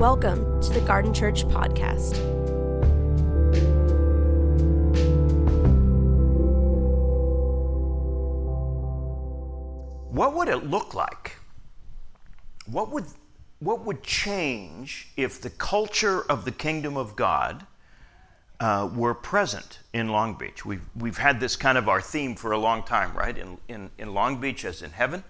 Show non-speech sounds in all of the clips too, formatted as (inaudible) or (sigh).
Welcome to the Garden Church Podcast. What would it look like? What would, what would change if the culture of the kingdom of God uh, were present in Long Beach? We've, we've had this kind of our theme for a long time, right? In, in, in Long Beach as in heaven.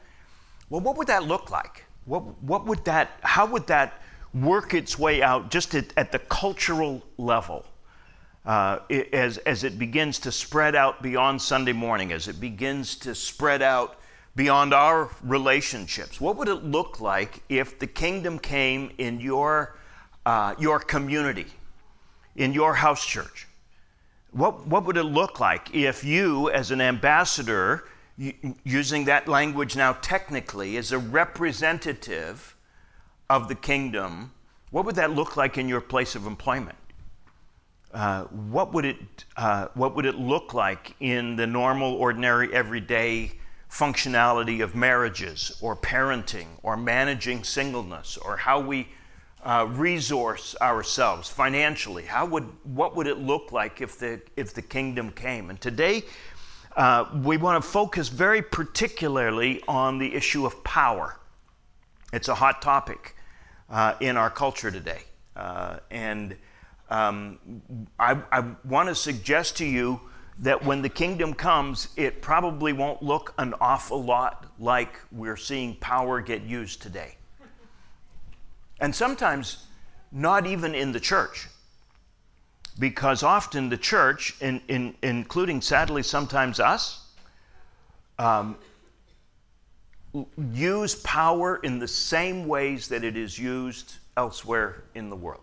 Well, what would that look like? What, what would that, how would that work its way out just at, at the cultural level uh, as, as it begins to spread out beyond Sunday morning, as it begins to spread out beyond our relationships. What would it look like if the kingdom came in your, uh, your community, in your house church? What, what would it look like if you, as an ambassador, using that language now technically, as a representative of the kingdom, what would that look like in your place of employment? Uh, what would it uh, what would it look like in the normal, ordinary, everyday functionality of marriages, or parenting, or managing singleness, or how we uh, resource ourselves financially? How would what would it look like if the if the kingdom came? And today, uh, we want to focus very particularly on the issue of power. It's a hot topic uh, in our culture today. Uh, and um, I, I want to suggest to you that when the kingdom comes, it probably won't look an awful lot like we're seeing power get used today. And sometimes not even in the church. Because often the church, in, in, including sadly sometimes us, um, use power in the same ways that it is used elsewhere in the world.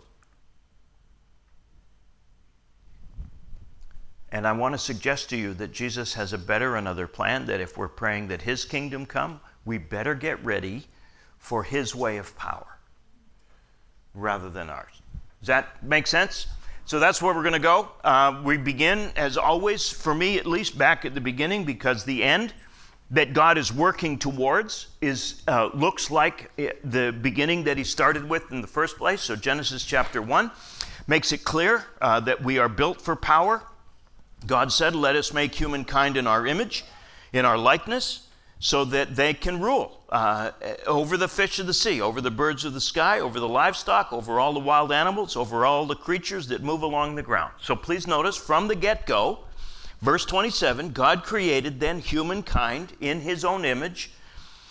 And I want to suggest to you that Jesus has a better another plan that if we're praying that his kingdom come, we better get ready for his way of power rather than ours. Does that make sense? So that's where we're going to go. Uh, we begin, as always, for me at least, back at the beginning because the end that God is working towards is uh, looks like the beginning that He started with in the first place. So Genesis chapter one makes it clear uh, that we are built for power. God said, "Let us make humankind in our image, in our likeness, so that they can rule uh, over the fish of the sea, over the birds of the sky, over the livestock, over all the wild animals, over all the creatures that move along the ground." So please notice from the get-go Verse 27 God created then humankind in his own image.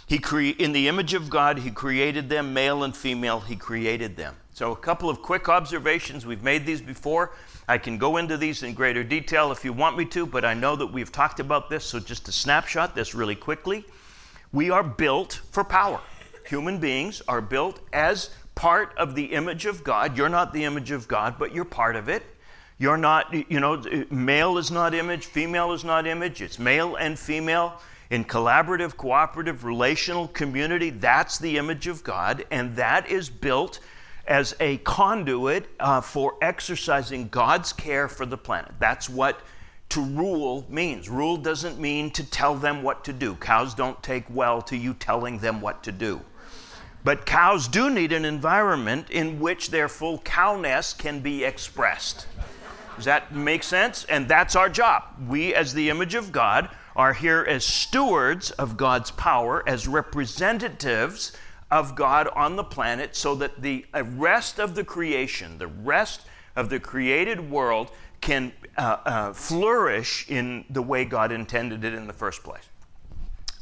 He cre- in the image of God, he created them, male and female, he created them. So, a couple of quick observations. We've made these before. I can go into these in greater detail if you want me to, but I know that we've talked about this, so just a snapshot this really quickly. We are built for power. Human beings are built as part of the image of God. You're not the image of God, but you're part of it. You're not, you know, male is not image, female is not image. It's male and female in collaborative, cooperative, relational community. That's the image of God, and that is built as a conduit uh, for exercising God's care for the planet. That's what to rule means. Rule doesn't mean to tell them what to do. Cows don't take well to you telling them what to do. But cows do need an environment in which their full cowness can be expressed. Does that make sense? And that's our job. We, as the image of God, are here as stewards of God's power, as representatives of God on the planet, so that the rest of the creation, the rest of the created world, can uh, uh, flourish in the way God intended it in the first place.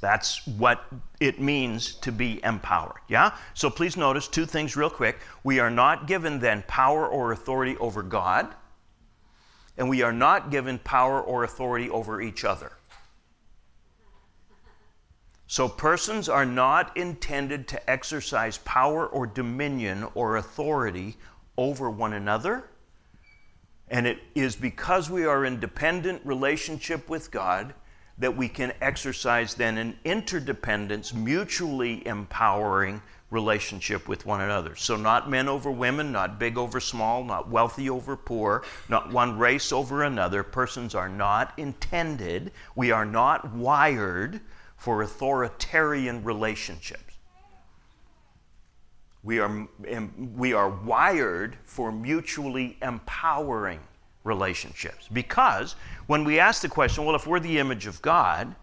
That's what it means to be empowered. Yeah? So please notice two things real quick. We are not given then power or authority over God and we are not given power or authority over each other. So, persons are not intended to exercise power or dominion or authority over one another. And it is because we are in dependent relationship with God that we can exercise then an interdependence, mutually empowering relationship with one another. So, not men over women, not big over small, not wealthy over poor, not one race over another. Persons are not intended, we are not wired for authoritarian relationships. We are, we are wired for mutually empowering relationships. Because when we ask the question, well, if we're the image of God,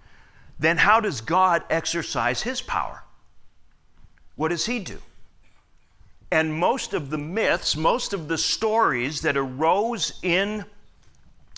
then how does God exercise his power? What does he do? And most of the myths, most of the stories that arose in,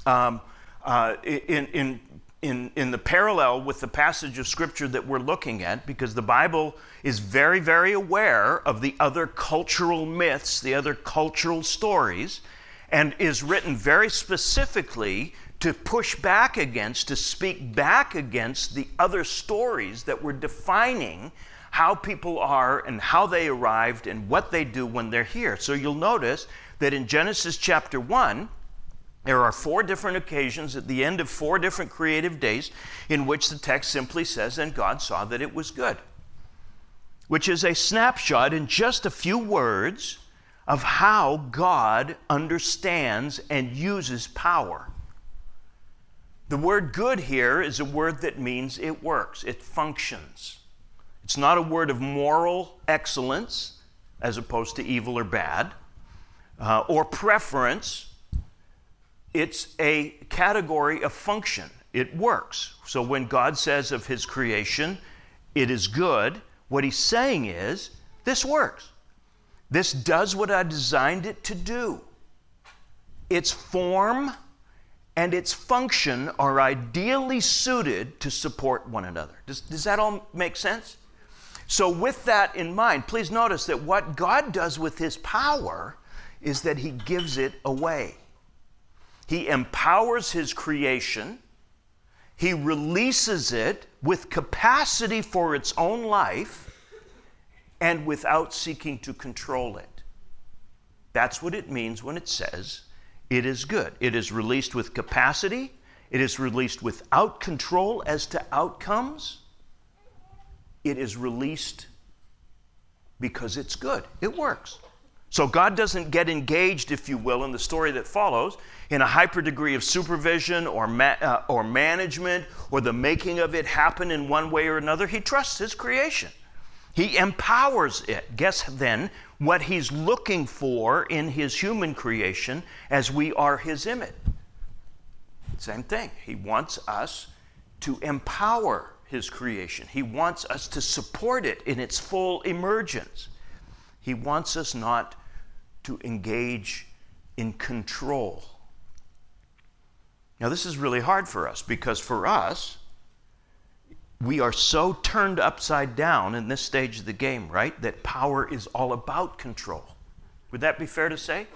um, uh, in, in, in, in the parallel with the passage of Scripture that we're looking at, because the Bible is very, very aware of the other cultural myths, the other cultural stories, and is written very specifically to push back against, to speak back against the other stories that were defining how people are and how they arrived and what they do when they're here. So you'll notice that in Genesis chapter 1, there are four different occasions at the end of four different creative days in which the text simply says, And God saw that it was good, which is a snapshot in just a few words of how God understands and uses power. The word good here is a word that means it works, it functions. It's not a word of moral excellence as opposed to evil or bad, uh, or preference. It's a category of function. It works. So when God says of his creation, it is good, what he's saying is, this works. This does what I designed it to do. Its form and its function are ideally suited to support one another. Does, does that all make sense? So, with that in mind, please notice that what God does with his power is that he gives it away. He empowers his creation, he releases it with capacity for its own life, and without seeking to control it. That's what it means when it says it is good. It is released with capacity, it is released without control as to outcomes it is released because it's good. It works. So God doesn't get engaged, if you will, in the story that follows in a hyper degree of supervision or, ma- uh, or management or the making of it happen in one way or another. He trusts His creation, He empowers it. Guess then what He's looking for in His human creation as we are His image? Same thing. He wants us to empower his creation. He wants us to support it in its full emergence. He wants us not to engage in control. Now, this is really hard for us because for us, we are so turned upside down in this stage of the game, right? That power is all about control. Would that be fair to say?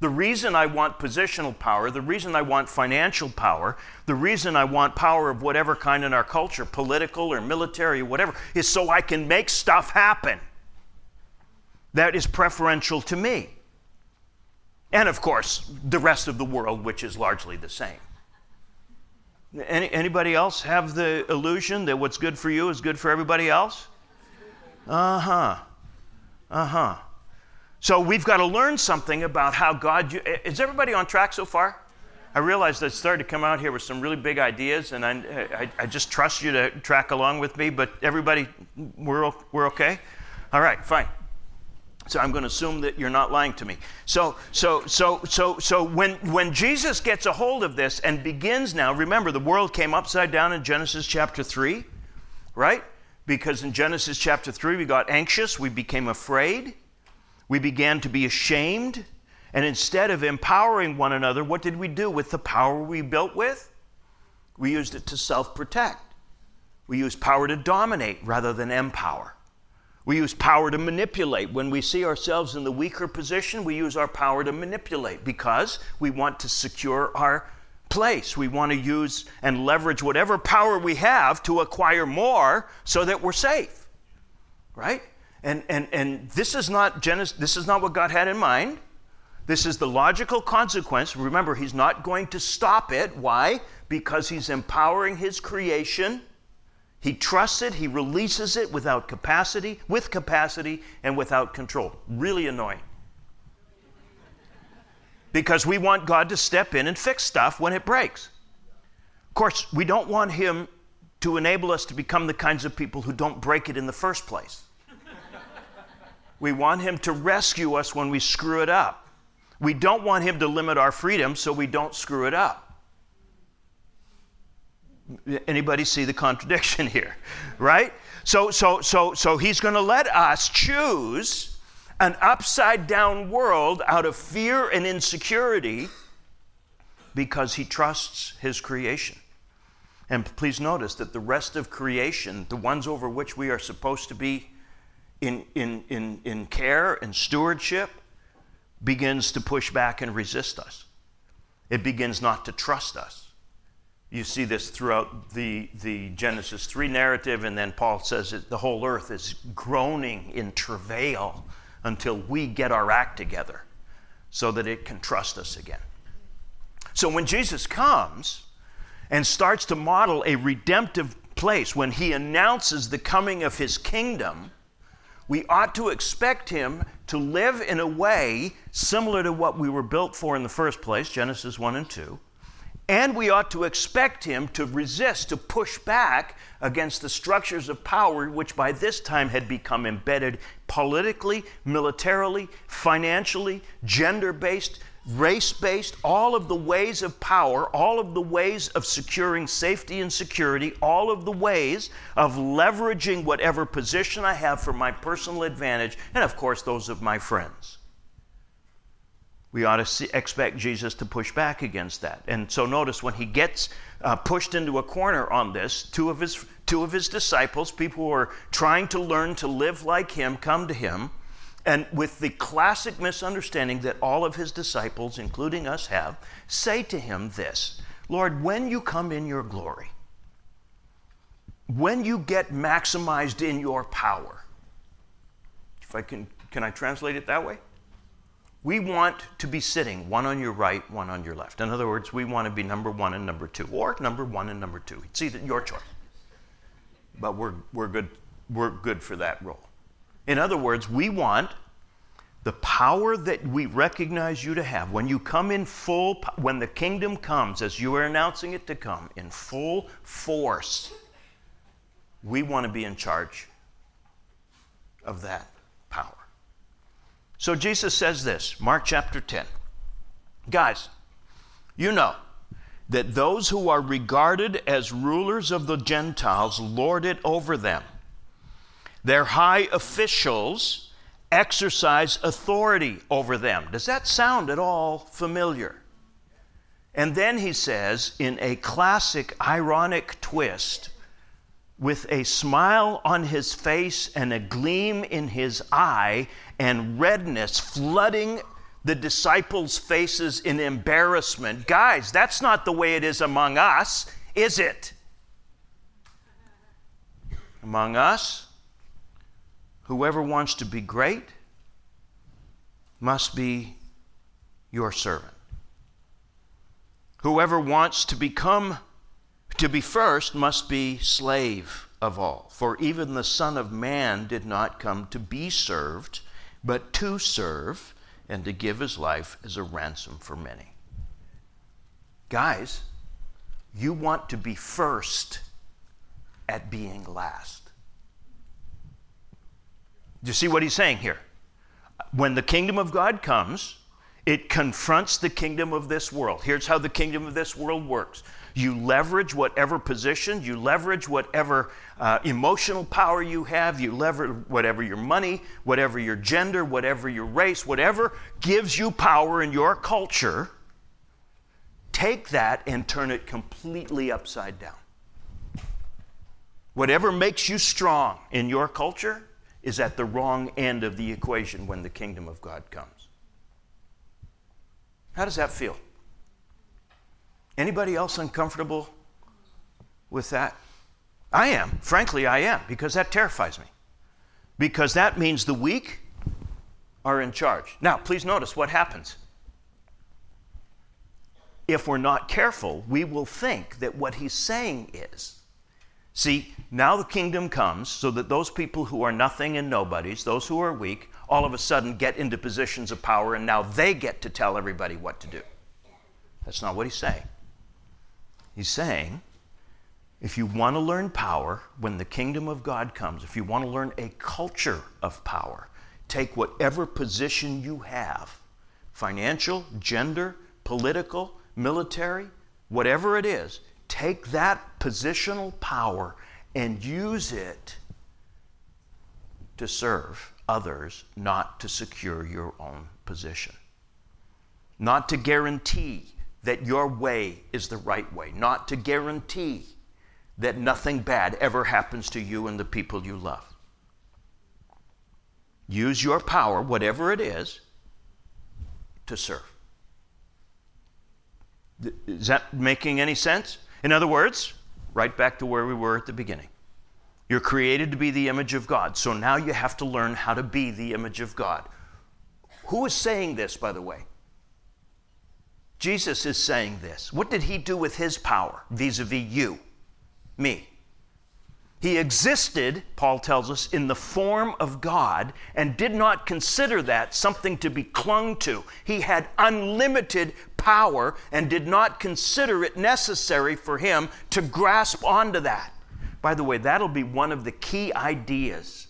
The reason I want positional power, the reason I want financial power, the reason I want power of whatever kind in our culture, political or military or whatever, is so I can make stuff happen. That is preferential to me. And of course, the rest of the world, which is largely the same. Any, anybody else have the illusion that what's good for you is good for everybody else? Uh huh. Uh huh. So we've got to learn something about how God. Is everybody on track so far? I realized I started to come out here with some really big ideas, and I, I, I just trust you to track along with me. But everybody, we're, we're okay? All right, fine. So I'm going to assume that you're not lying to me. So, so, so, so, so when, when Jesus gets a hold of this and begins now, remember the world came upside down in Genesis chapter 3, right? Because in Genesis chapter 3, we got anxious, we became afraid. We began to be ashamed. And instead of empowering one another, what did we do with the power we built with? We used it to self protect. We used power to dominate rather than empower. We use power to manipulate. When we see ourselves in the weaker position, we use our power to manipulate because we want to secure our place. We want to use and leverage whatever power we have to acquire more so that we're safe. Right? And, and, and this is not Genesis, this is not what God had in mind. This is the logical consequence. Remember, he's not going to stop it. Why? Because he's empowering his creation. He trusts it, he releases it without capacity, with capacity, and without control. Really annoying. Because we want God to step in and fix stuff when it breaks. Of course, we don't want him to enable us to become the kinds of people who don't break it in the first place. We want Him to rescue us when we screw it up. We don't want Him to limit our freedom so we don't screw it up. Anybody see the contradiction (laughs) here? Right? So, so, so, so He's going to let us choose an upside down world out of fear and insecurity because He trusts His creation. And please notice that the rest of creation, the ones over which we are supposed to be in, in, in, in care and stewardship, begins to push back and resist us. It begins not to trust us. You see this throughout the, the Genesis 3 narrative, and then Paul says that the whole earth is groaning in travail until we get our act together so that it can trust us again. So when Jesus comes, and starts to model a redemptive place when he announces the coming of his kingdom, we ought to expect him to live in a way similar to what we were built for in the first place, Genesis 1 and 2. And we ought to expect him to resist, to push back against the structures of power which by this time had become embedded politically, militarily, financially, gender based, race based, all of the ways of power, all of the ways of securing safety and security, all of the ways of leveraging whatever position I have for my personal advantage, and of course, those of my friends. We ought to see, expect Jesus to push back against that. And so notice when he gets uh, pushed into a corner on this, two of, his, two of his disciples, people who are trying to learn to live like him, come to him and with the classic misunderstanding that all of his disciples, including us, have, say to him this Lord, when you come in your glory, when you get maximized in your power, if I can, can I translate it that way? We want to be sitting one on your right, one on your left. In other words, we want to be number one and number two, or number one and number two. It's either your choice. But we're, we're, good, we're good for that role. In other words, we want the power that we recognize you to have when you come in full, when the kingdom comes as you are announcing it to come in full force. We want to be in charge of that power. So Jesus says this, Mark chapter 10. Guys, you know that those who are regarded as rulers of the Gentiles lord it over them their high officials exercise authority over them. Does that sound at all familiar? And then he says, in a classic ironic twist, with a smile on his face and a gleam in his eye and redness flooding the disciples' faces in embarrassment. Guys, that's not the way it is among us, is it? Among us, Whoever wants to be great must be your servant. Whoever wants to become, to be first, must be slave of all. For even the Son of Man did not come to be served, but to serve and to give his life as a ransom for many. Guys, you want to be first at being last. Do you see what he's saying here? When the kingdom of God comes, it confronts the kingdom of this world. Here's how the kingdom of this world works you leverage whatever position, you leverage whatever uh, emotional power you have, you leverage whatever your money, whatever your gender, whatever your race, whatever gives you power in your culture. Take that and turn it completely upside down. Whatever makes you strong in your culture, is at the wrong end of the equation when the kingdom of God comes. How does that feel? Anybody else uncomfortable with that? I am. Frankly, I am, because that terrifies me. Because that means the weak are in charge. Now, please notice what happens. If we're not careful, we will think that what he's saying is See, now the kingdom comes so that those people who are nothing and nobodies, those who are weak, all of a sudden get into positions of power and now they get to tell everybody what to do. That's not what he's saying. He's saying, if you want to learn power when the kingdom of God comes, if you want to learn a culture of power, take whatever position you have financial, gender, political, military, whatever it is take that positional power and use it to serve others, not to secure your own position. Not to guarantee that your way is the right way, not to guarantee that nothing bad ever happens to you and the people you love. Use your power, whatever it is, to serve. Is that making any sense? In other words, right back to where we were at the beginning. You're created to be the image of God. So now you have to learn how to be the image of God. Who is saying this, by the way? Jesus is saying this. What did he do with his power vis a vis you, me? He existed, Paul tells us, in the form of God and did not consider that something to be clung to. He had unlimited power and did not consider it necessary for him to grasp onto that. By the way, that'll be one of the key ideas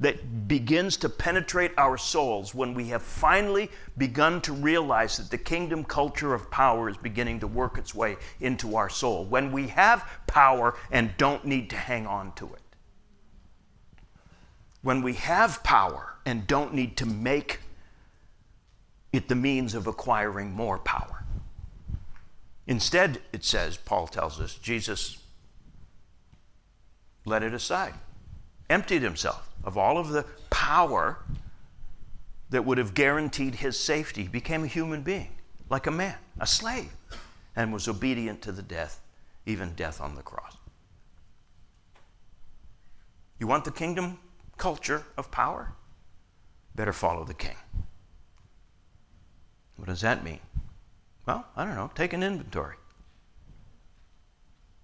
that begins to penetrate our souls when we have finally begun to realize that the kingdom culture of power is beginning to work its way into our soul. When we have power and don't need to hang on to it. When we have power and don't need to make it the means of acquiring more power. Instead, it says, Paul tells us, Jesus let it aside, emptied himself of all of the power that would have guaranteed his safety, became a human being, like a man, a slave, and was obedient to the death, even death on the cross. You want the kingdom culture of power? Better follow the king. What does that mean? Well, I don't know. Take an inventory.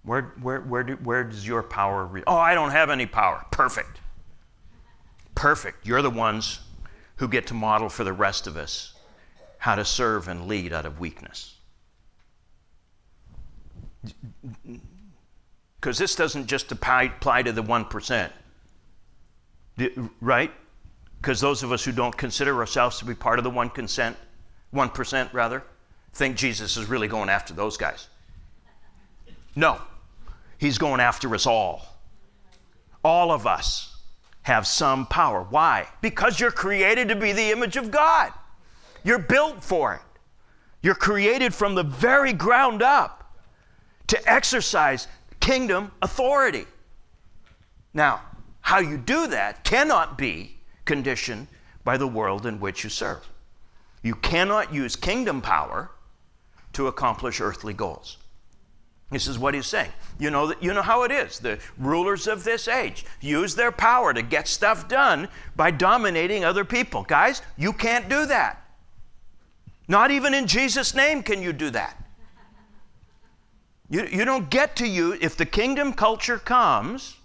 Where, where, where, do, where does your power? Re- oh, I don't have any power. Perfect perfect. You're the ones who get to model for the rest of us how to serve and lead out of weakness. Because this doesn't just apply, to the 1%, right? Because those of us who don't consider ourselves to be part of the 1%, 1% rather, think Jesus is really going after those guys. No, he's going after us all. All of us have some power. Why? Because you're created to be the image of God. You're built for it. You're created from the very ground up to exercise kingdom authority. Now, how you do that cannot be conditioned by the world in which you serve. You cannot use kingdom power to accomplish earthly goals. This is what he's saying. You know, you know how it is. The rulers of this age use their power to get stuff done by dominating other people. Guys, you can't do that. Not even in Jesus' name can you do that. You, you don't get to you, if the kingdom culture comes,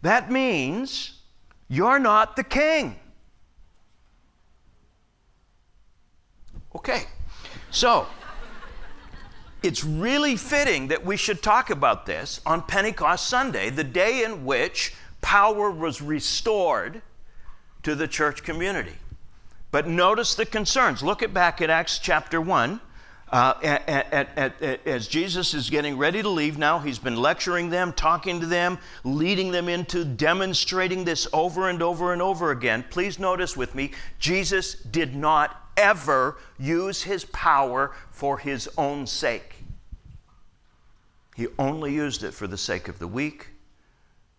that means you're not the king. Okay, so it's really fitting that we should talk about this on Pentecost Sunday, the day in which power was restored to the church community. But notice the concerns. Look at back at Acts chapter 1. Uh, at, at, at, as Jesus is getting ready to leave now, he's been lecturing them, talking to them, leading them into demonstrating this over and over and over again. Please notice with me, Jesus did not ever use his power for his own sake. He only used it for the sake of the weak,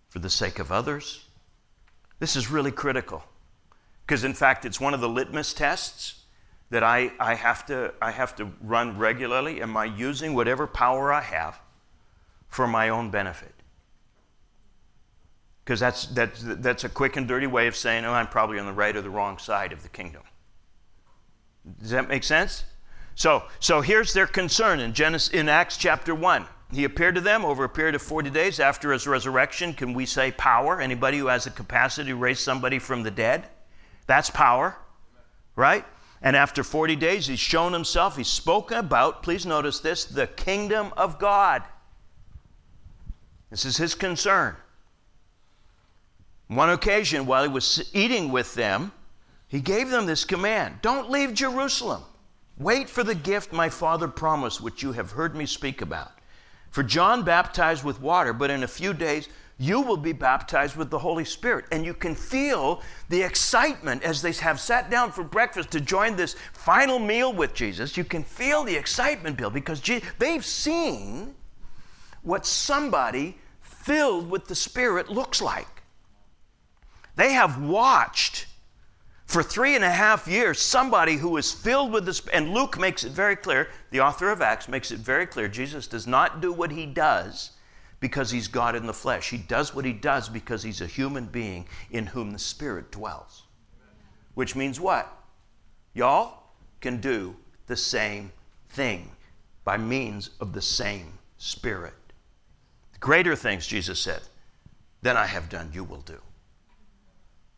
for the sake of others. This is really critical. Because, in fact, it's one of the litmus tests that I, I, have to, I have to run regularly. Am I using whatever power I have for my own benefit? Because that's, that's, that's a quick and dirty way of saying, oh, I'm probably on the right or the wrong side of the kingdom. Does that make sense? So, so here's their concern in, Genesis, in Acts chapter 1. He appeared to them over a period of 40 days after his resurrection. Can we say power? Anybody who has the capacity to raise somebody from the dead? That's power, right? And after 40 days, he's shown himself. He's spoken about, please notice this, the kingdom of God. This is his concern. One occasion, while he was eating with them, he gave them this command Don't leave Jerusalem. Wait for the gift my father promised, which you have heard me speak about. For John baptized with water, but in a few days you will be baptized with the Holy Spirit. And you can feel the excitement as they have sat down for breakfast to join this final meal with Jesus. You can feel the excitement, Bill, because they've seen what somebody filled with the Spirit looks like. They have watched for three and a half years somebody who is filled with this, and Luke makes it very clear, the author of Acts makes it very clear Jesus does not do what he does because he's God in the flesh. He does what he does because he's a human being in whom the Spirit dwells. Which means what? Y'all can do the same thing by means of the same Spirit. Greater things, Jesus said, than I have done, you will do.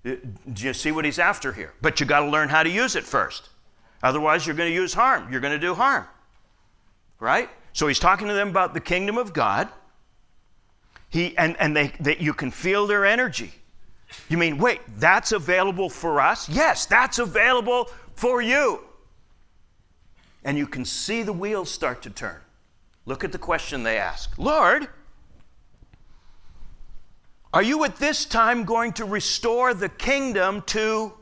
Do you see what he's after here? But you got to learn how to use it first. Otherwise, you're going to use harm. You're going to do harm. Right? So he's talking to them about the kingdom of God. He, and and they, they, you can feel their energy. You mean, wait, that's available for us? Yes, that's available for you. And you can see the wheels start to turn. Look at the question they ask Lord, are you at this time going to restore the kingdom to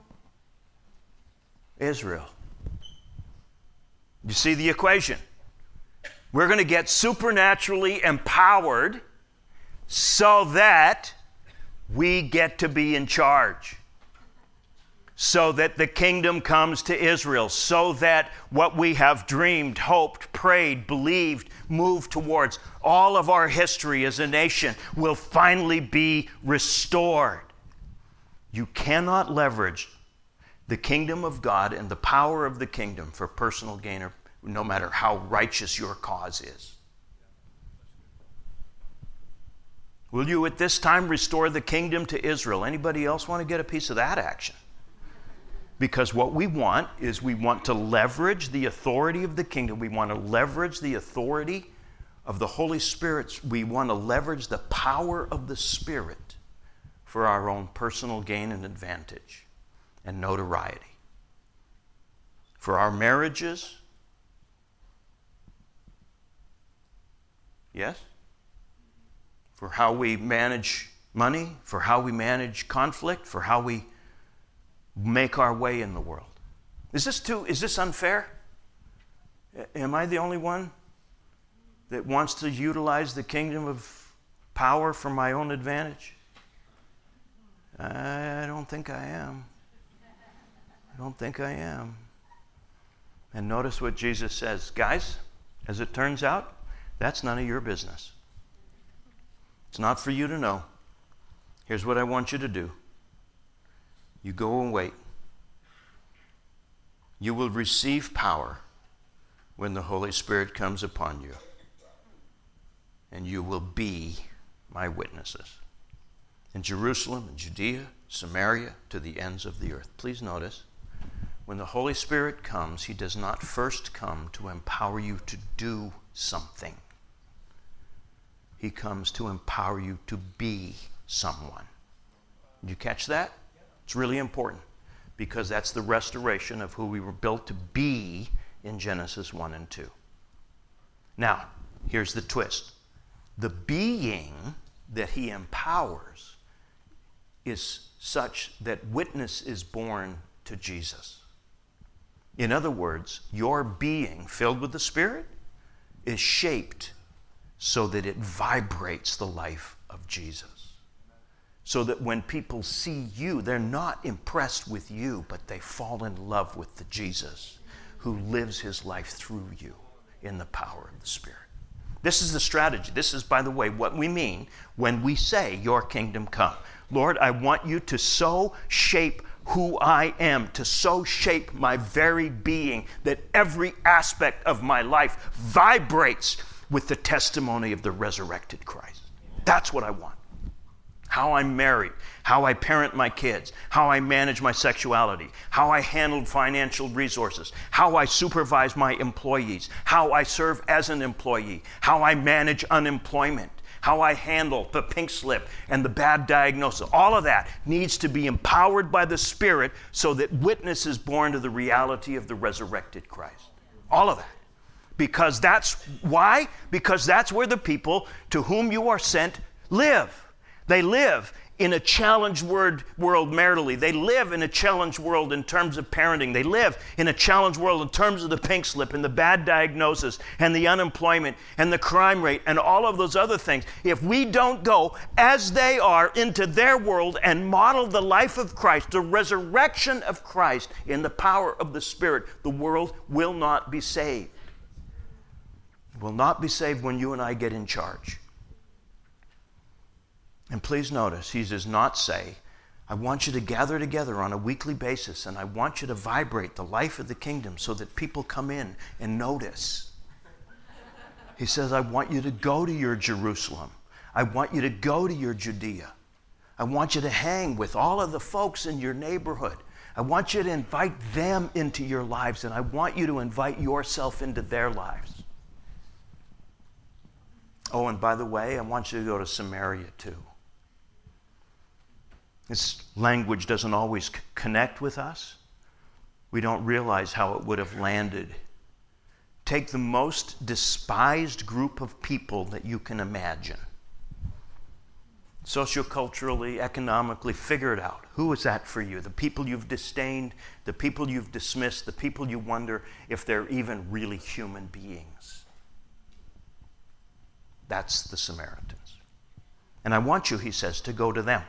Israel? You see the equation. We're going to get supernaturally empowered so that we get to be in charge so that the kingdom comes to Israel, so that what we have dreamed, hoped, prayed, believed, moved towards, all of our history as a nation will finally be restored. You cannot leverage the kingdom of God and the power of the kingdom for personal gain, or no matter how righteous your cause is. Will you at this time restore the kingdom to Israel? Anybody else want to get a piece of that action? Because what we want is we want to leverage the authority of the kingdom. We want to leverage the authority of the Holy Spirit. We want to leverage the power of the Spirit for our own personal gain and advantage and notoriety. For our marriages, yes? For how we manage money, for how we manage conflict, for how we make our way in the world. Is this too is this unfair? Am I the only one that wants to utilize the kingdom of power for my own advantage? I don't think I am. I don't think I am. And notice what Jesus says. Guys, as it turns out, that's none of your business. It's not for you to know. Here's what I want you to do you go and wait. You will receive power when the Holy Spirit comes upon you, and you will be my witnesses in Jerusalem, in Judea, Samaria, to the ends of the earth. Please notice, when the Holy Spirit comes, He does not first come to empower you to do something. He comes to empower you to be someone. Did you catch that? It's really important because that's the restoration of who we were built to be in Genesis 1 and 2. Now, here's the twist the being that he empowers is such that witness is born to Jesus. In other words, your being filled with the Spirit is shaped so that it vibrates the life of Jesus so that when people see you, they're not impressed with you, but they fall in love with the Jesus who lives his life through you in the power of the Spirit. This is the strategy. This is, by the way, what we mean when we say, Your kingdom come. Lord, I want you to so shape who I am, to so shape my very being that every aspect of my life vibrates with the testimony of the resurrected Christ. That's what I want how I'm married, how I parent my kids, how I manage my sexuality, how I handle financial resources, how I supervise my employees, how I serve as an employee, how I manage unemployment, how I handle the pink slip and the bad diagnosis. All of that needs to be empowered by the Spirit so that witness is born to the reality of the resurrected Christ. All of that. Because that's why? Because that's where the people to whom you are sent live. They live in a challenged world maritally. They live in a challenged world in terms of parenting. They live in a challenged world in terms of the pink slip and the bad diagnosis and the unemployment and the crime rate and all of those other things. If we don't go as they are into their world and model the life of Christ, the resurrection of Christ in the power of the Spirit, the world will not be saved. Will not be saved when you and I get in charge. And please notice, he does not say, I want you to gather together on a weekly basis and I want you to vibrate the life of the kingdom so that people come in and notice. He says, I want you to go to your Jerusalem. I want you to go to your Judea. I want you to hang with all of the folks in your neighborhood. I want you to invite them into your lives, and I want you to invite yourself into their lives. Oh, and by the way, I want you to go to Samaria too. This language doesn't always c- connect with us. We don't realize how it would have landed. Take the most despised group of people that you can imagine. Socioculturally, economically, figure it out. Who is that for you? The people you've disdained, the people you've dismissed, the people you wonder if they're even really human beings. That's the Samaritans. And I want you, he says, to go to them.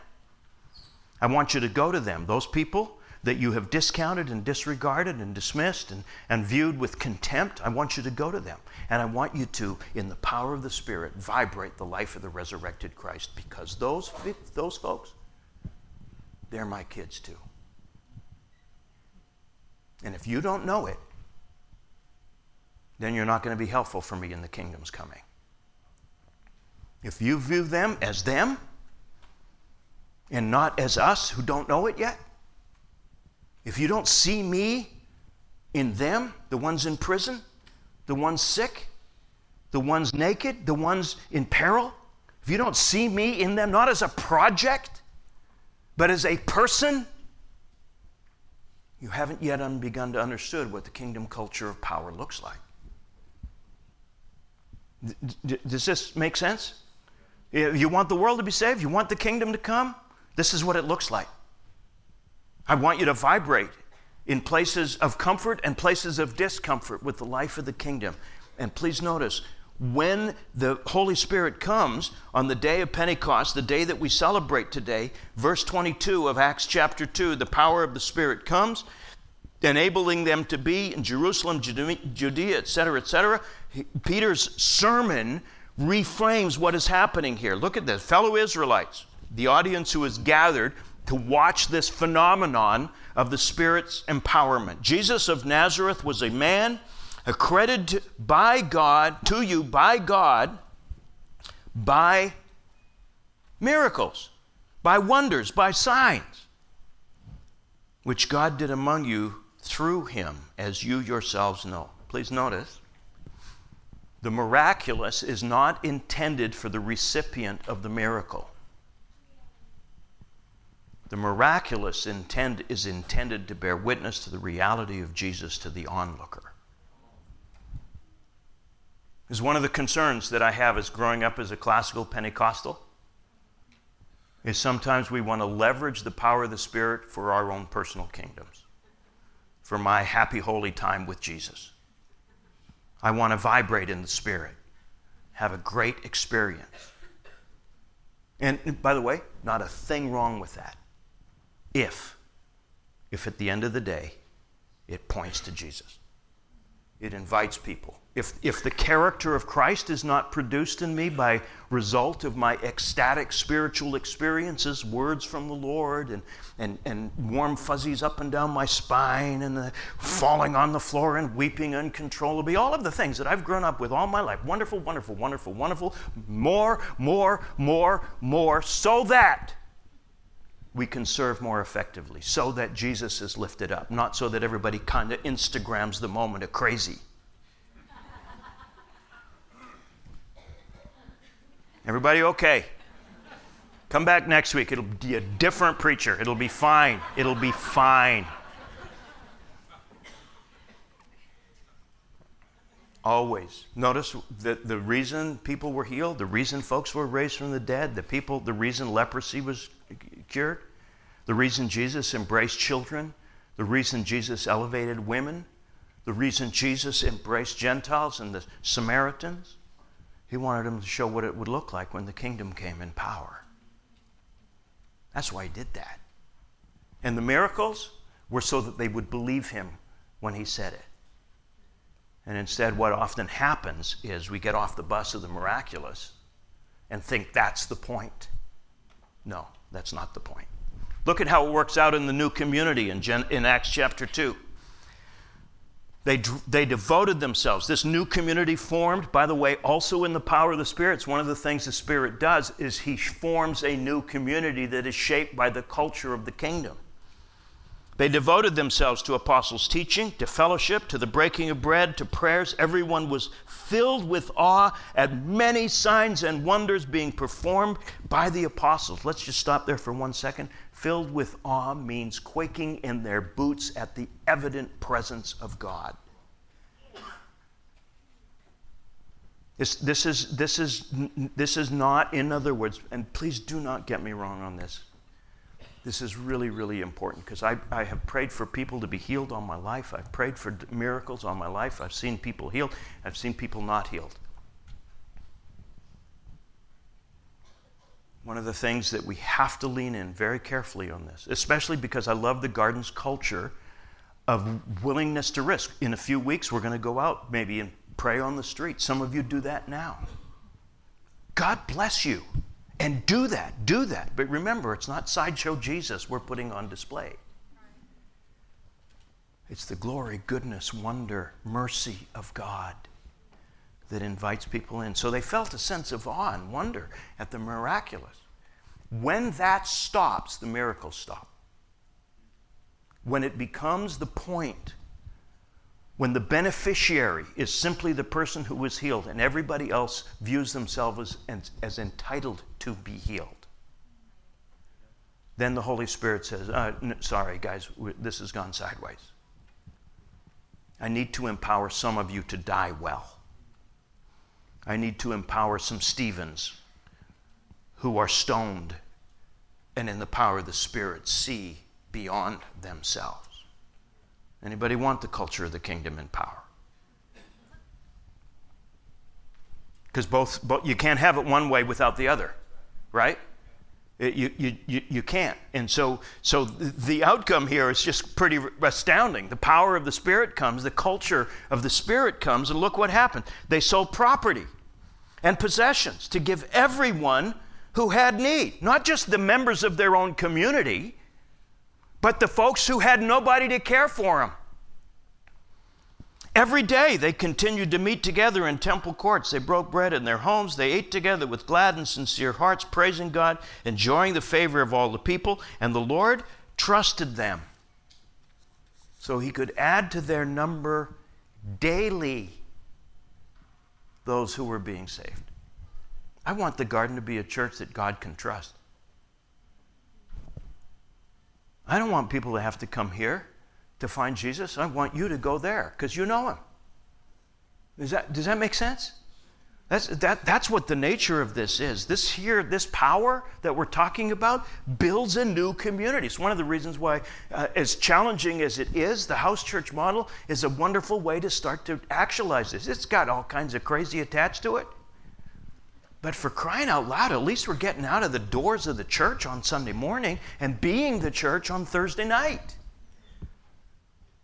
I want you to go to them, those people that you have discounted and disregarded and dismissed and, and viewed with contempt. I want you to go to them. And I want you to, in the power of the Spirit, vibrate the life of the resurrected Christ because those, those folks, they're my kids too. And if you don't know it, then you're not going to be helpful for me in the kingdom's coming. If you view them as them, and not as us who don't know it yet? If you don't see me in them, the ones in prison, the ones sick, the ones naked, the ones in peril, if you don't see me in them, not as a project, but as a person, you haven't yet begun to understand what the kingdom culture of power looks like. Does this make sense? You want the world to be saved? You want the kingdom to come? This is what it looks like. I want you to vibrate in places of comfort and places of discomfort with the life of the kingdom. And please notice, when the Holy Spirit comes on the day of Pentecost, the day that we celebrate today, verse 22 of Acts chapter 2, the power of the Spirit comes, enabling them to be in Jerusalem, Judea, etc., etc. Peter's sermon reframes what is happening here. Look at this. Fellow Israelites, the audience who is gathered to watch this phenomenon of the Spirit's empowerment. Jesus of Nazareth was a man accredited by God, to you by God, by miracles, by wonders, by signs, which God did among you through him, as you yourselves know. Please notice the miraculous is not intended for the recipient of the miracle. The miraculous intend, is intended to bear witness to the reality of Jesus to the onlooker. Is one of the concerns that I have as growing up as a classical Pentecostal is sometimes we want to leverage the power of the Spirit for our own personal kingdoms, for my happy, holy time with Jesus. I want to vibrate in the Spirit, have a great experience. And by the way, not a thing wrong with that if, if at the end of the day, it points to Jesus. It invites people. If, if the character of Christ is not produced in me by result of my ecstatic spiritual experiences, words from the Lord, and, and, and warm fuzzies up and down my spine, and the falling on the floor and weeping uncontrollably, all of the things that I've grown up with all my life wonderful, wonderful, wonderful, wonderful, more, more, more, more, so that we can serve more effectively so that Jesus is lifted up, not so that everybody kind of Instagrams the moment of crazy. Everybody okay? Come back next week. It'll be a different preacher. It'll be fine. It'll be fine. Always. Notice that the reason people were healed, the reason folks were raised from the dead, the people, the reason leprosy was cured, the reason Jesus embraced children, the reason Jesus elevated women, the reason Jesus embraced Gentiles and the Samaritans. He wanted them to show what it would look like when the kingdom came in power. That's why he did that. And the miracles were so that they would believe him when he said it. And instead, what often happens is we get off the bus of the miraculous and think that's the point. No, that's not the point. Look at how it works out in the new community in, Gen- in Acts chapter 2. They, they devoted themselves. This new community formed, by the way, also in the power of the Spirit. It's one of the things the Spirit does is He forms a new community that is shaped by the culture of the kingdom. They devoted themselves to apostles' teaching, to fellowship, to the breaking of bread, to prayers. Everyone was filled with awe at many signs and wonders being performed by the apostles. Let's just stop there for one second. Filled with awe means quaking in their boots at the evident presence of God. This, this, is, this, is, this is not, in other words, and please do not get me wrong on this. This is really, really important because I, I have prayed for people to be healed all my life. I've prayed for miracles all my life. I've seen people healed. I've seen people not healed. One of the things that we have to lean in very carefully on this, especially because I love the garden's culture of willingness to risk. In a few weeks, we're going to go out maybe and pray on the street. Some of you do that now. God bless you. And do that, do that. But remember, it's not sideshow Jesus we're putting on display. It's the glory, goodness, wonder, mercy of God that invites people in. So they felt a sense of awe and wonder at the miraculous. When that stops, the miracles stop. When it becomes the point when the beneficiary is simply the person who was healed and everybody else views themselves as, as entitled to be healed, then the Holy Spirit says, uh, Sorry, guys, this has gone sideways. I need to empower some of you to die well. I need to empower some Stephens who are stoned and in the power of the Spirit see beyond themselves. Anybody want the culture of the kingdom and power? Because both, you can't have it one way without the other, right? It, you, you, you, you can't. And so, so the outcome here is just pretty astounding. The power of the Spirit comes, the culture of the Spirit comes, and look what happened. They sold property and possessions to give everyone who had need, not just the members of their own community, but the folks who had nobody to care for them. Every day they continued to meet together in temple courts. They broke bread in their homes. They ate together with glad and sincere hearts, praising God, enjoying the favor of all the people. And the Lord trusted them so he could add to their number daily those who were being saved. I want the garden to be a church that God can trust. I don't want people to have to come here to find Jesus. I want you to go there because you know him. Does that, does that make sense? That's, that, that's what the nature of this is. This here, this power that we're talking about builds a new community. It's one of the reasons why, uh, as challenging as it is, the house church model is a wonderful way to start to actualize this. It's got all kinds of crazy attached to it. But for crying out loud, at least we're getting out of the doors of the church on Sunday morning and being the church on Thursday night.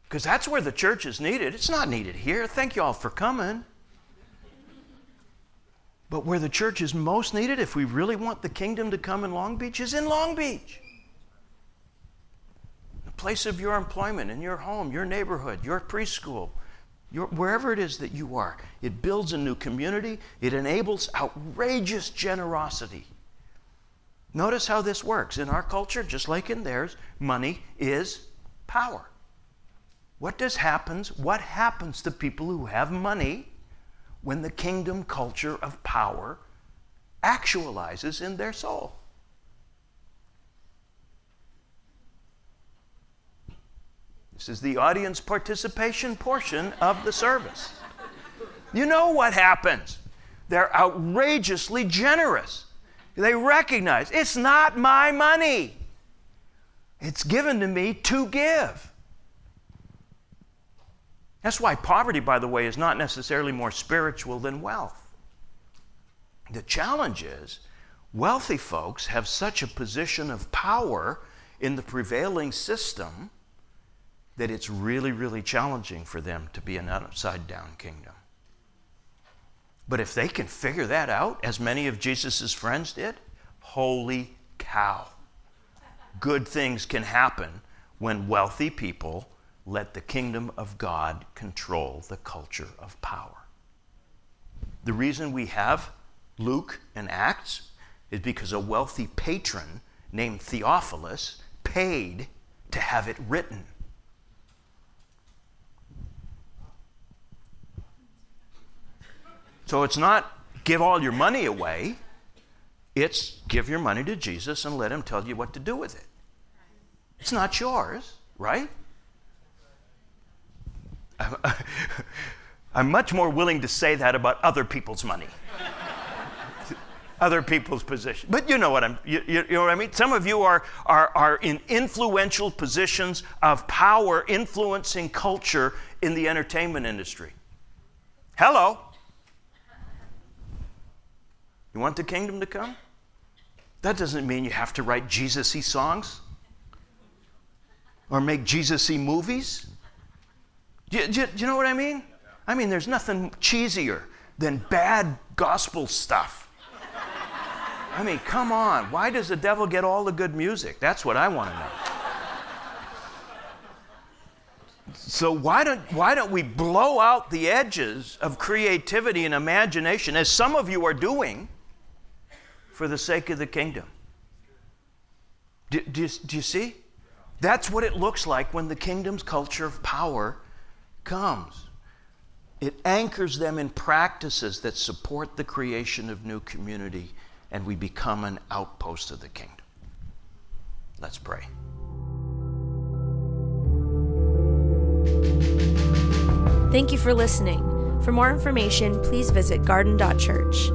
Because that's where the church is needed. It's not needed here. Thank you all for coming. But where the church is most needed, if we really want the kingdom to come in Long Beach, is in Long Beach. The place of your employment, in your home, your neighborhood, your preschool, wherever it is that you are, it builds a new community. It enables outrageous generosity. Notice how this works. In our culture, just like in theirs, money is power. What does happens? What happens to people who have money when the kingdom culture of power actualizes in their soul. This is the audience participation portion of the service. You know what happens? They're outrageously generous. They recognize it's not my money, it's given to me to give. That's why poverty, by the way, is not necessarily more spiritual than wealth. The challenge is wealthy folks have such a position of power in the prevailing system that it's really, really challenging for them to be an upside down kingdom. But if they can figure that out, as many of Jesus' friends did, holy cow. Good things can happen when wealthy people let the kingdom of God control the culture of power. The reason we have Luke and Acts is because a wealthy patron named Theophilus paid to have it written. So it's not give all your money away, it's give your money to Jesus and let him tell you what to do with it. It's not yours, right? (laughs) I'm much more willing to say that about other people's money. other people's position. But you know what I'm you, you, know what I mean? Some of you are, are are in influential positions of power influencing culture in the entertainment industry. Hello. You want the kingdom to come? That doesn't mean you have to write Jesus y songs or make Jesus y movies. Do you, do, you, know what I mean? I mean, there's nothing cheesier than bad gospel stuff. I mean, come on. Why does the devil get all the good music? That's what I want to know. So why don't, why don't we blow out the edges of creativity and imagination, as some of you are doing, for the sake of the kingdom? Do, do, do you see? That's what it looks like when the kingdom's culture of power comes. It anchors them in practices that support the creation of new community, and we become an outpost of the kingdom. Let's pray. Thank you for listening. For more information, please visit garden.church.